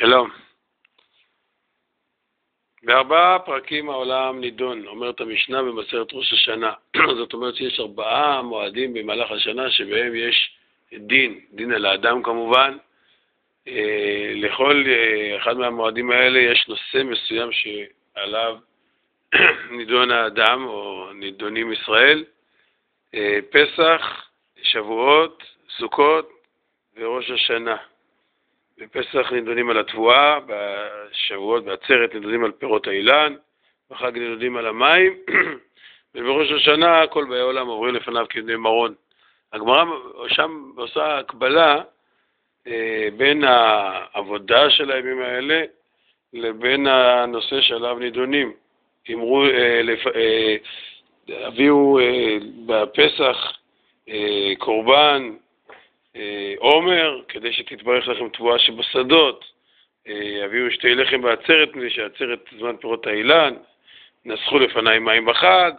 שלום. בארבעה פרקים העולם נידון, אומרת המשנה במסרת ראש השנה. זאת אומרת שיש ארבעה מועדים במהלך השנה שבהם יש דין, דין על האדם כמובן. אה, לכל אה, אחד מהמועדים האלה יש נושא מסוים שעליו נידון האדם או נידונים ישראל. אה, פסח, שבועות, סוכות וראש השנה. בפסח נידונים על התבואה, בשבועות בעצרת נידונים על פירות האילן, בחג נידונים על המים, ובראש השנה כל באי העולם עוברים לפניו כבני מרון. הגמרא שם עושה הקבלה אה, בין העבודה של הימים האלה לבין הנושא שעליו נידונים. אמרו, אה, לפ... אה, הביאו אה, בפסח אה, קורבן, עומר, כדי שתתברך לכם תבואה שבשדות, אה, יביאו שתי לחם בעצרת, כדי שעצרת זמן פירות האילן, נסחו לפניי מים בחג,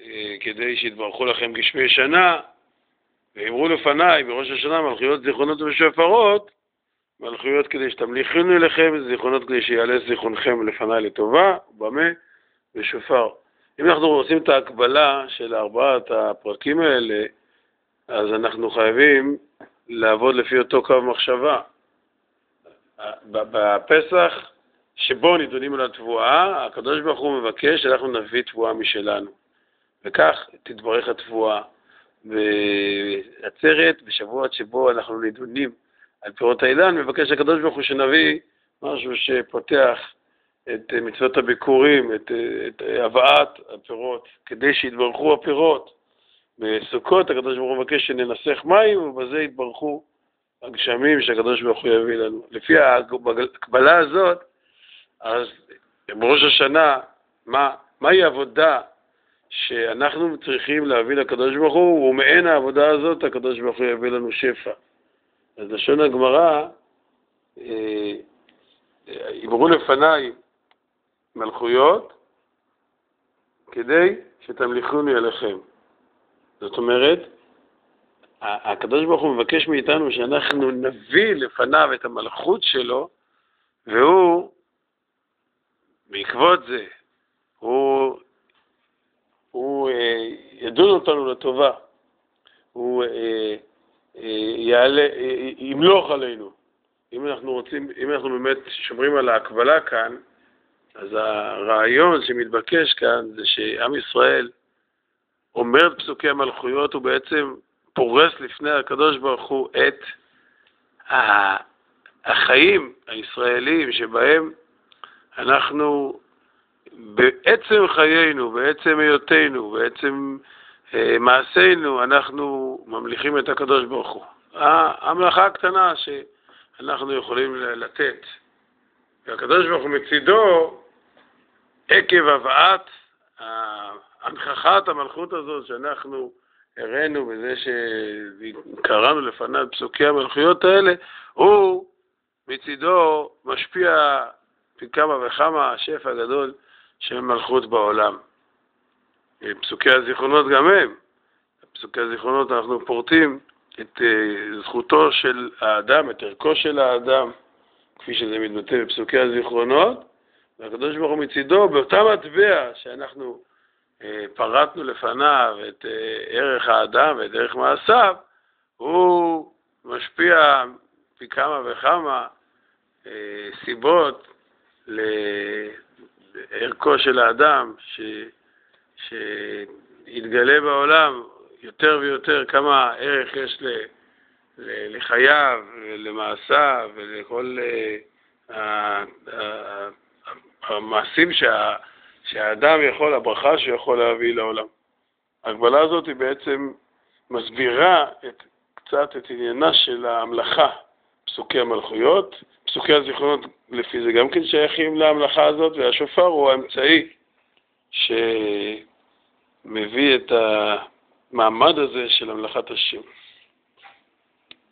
אה, כדי שיתברכו לכם גשמי שנה, ואמרו לפניי בראש השנה מלכויות זיכרונות ושפרות, מלכויות כדי שתמליכינו אליכם, זיכרונות כדי שיעלה זיכרונכם לפניי לטובה, במה? ושופר. אם אנחנו עושים את ההקבלה של ארבעת הפרקים האלה, אז אנחנו חייבים לעבוד לפי אותו קו מחשבה. בפסח, שבו נידונים על התבואה, הקדוש ברוך הוא מבקש שאנחנו נביא תבואה משלנו. וכך תתברך התבואה. בעצרת, בשבועות שבו אנחנו נידונים על פירות האילן, מבקש הקדוש ברוך הוא שנביא משהו שפותח את מצוות הביקורים, את, את הבאת הפירות, כדי שיתברכו הפירות. בסוכות הקדוש ברוך הוא מבקש שננסח מים, ובזה יתברכו הגשמים שהקדוש ברוך הוא יביא לנו. לפי ההקבלה הזאת, אז בראש השנה, מה, מהי העבודה שאנחנו צריכים להביא לקדוש ברוך הוא, ומעין העבודה הזאת הקדוש ברוך הוא יביא לנו שפע. אז לשון הגמרא, אה, אמרו לפניי מלכויות, כדי שתמליכוני עליכם. זאת אומרת, הקדוש ברוך הוא מבקש מאיתנו שאנחנו נביא לפניו את המלכות שלו, והוא, בעקבות זה, הוא, הוא אה, ידון אותנו לטובה, הוא אה, אה, יעלה, אה, ימלוך עלינו. אם אנחנו רוצים, אם אנחנו באמת שומרים על ההקבלה כאן, אז הרעיון שמתבקש כאן זה שעם ישראל, אומר את פסוקי המלכויות, הוא בעצם פורס לפני הקדוש ברוך הוא את החיים הישראליים שבהם אנחנו בעצם חיינו, בעצם היותנו, בעצם אה, מעשינו, אנחנו ממליכים את הקדוש ברוך הוא. המלאכה הקטנה שאנחנו יכולים לתת. והקדוש ברוך הוא מצידו, עקב הבאת הנכחת המלכות הזאת שאנחנו הראינו בזה שקראנו לפניו פסוקי המלכויות האלה, הוא מצידו משפיע פי כמה וכמה השפע הגדול של מלכות בעולם. פסוקי הזיכרונות גם הם. פסוקי הזיכרונות אנחנו פורטים את אה, זכותו של האדם, את ערכו של האדם, כפי שזה מתבטא בפסוקי הזיכרונות, והקדוש ברוך הוא מצידו, באותה מטבע שאנחנו פרטנו לפניו את אה, ערך האדם ואת ערך מעשיו, הוא משפיע פי כמה וכמה אה, סיבות לערכו של האדם, ש, שיתגלה בעולם יותר ויותר כמה ערך יש ל, לחייו, למעשיו ולכל המעשים שה... שהאדם יכול, הברכה שהוא יכול להביא לעולם. ההגבלה הזאת היא בעצם מסבירה את, קצת את עניינה של המלאכה, פסוקי המלכויות, פסוקי הזיכרונות לפי זה גם כן שייכים להמלאכה הזאת, והשופר הוא האמצעי שמביא את המעמד הזה של המלאכת השם.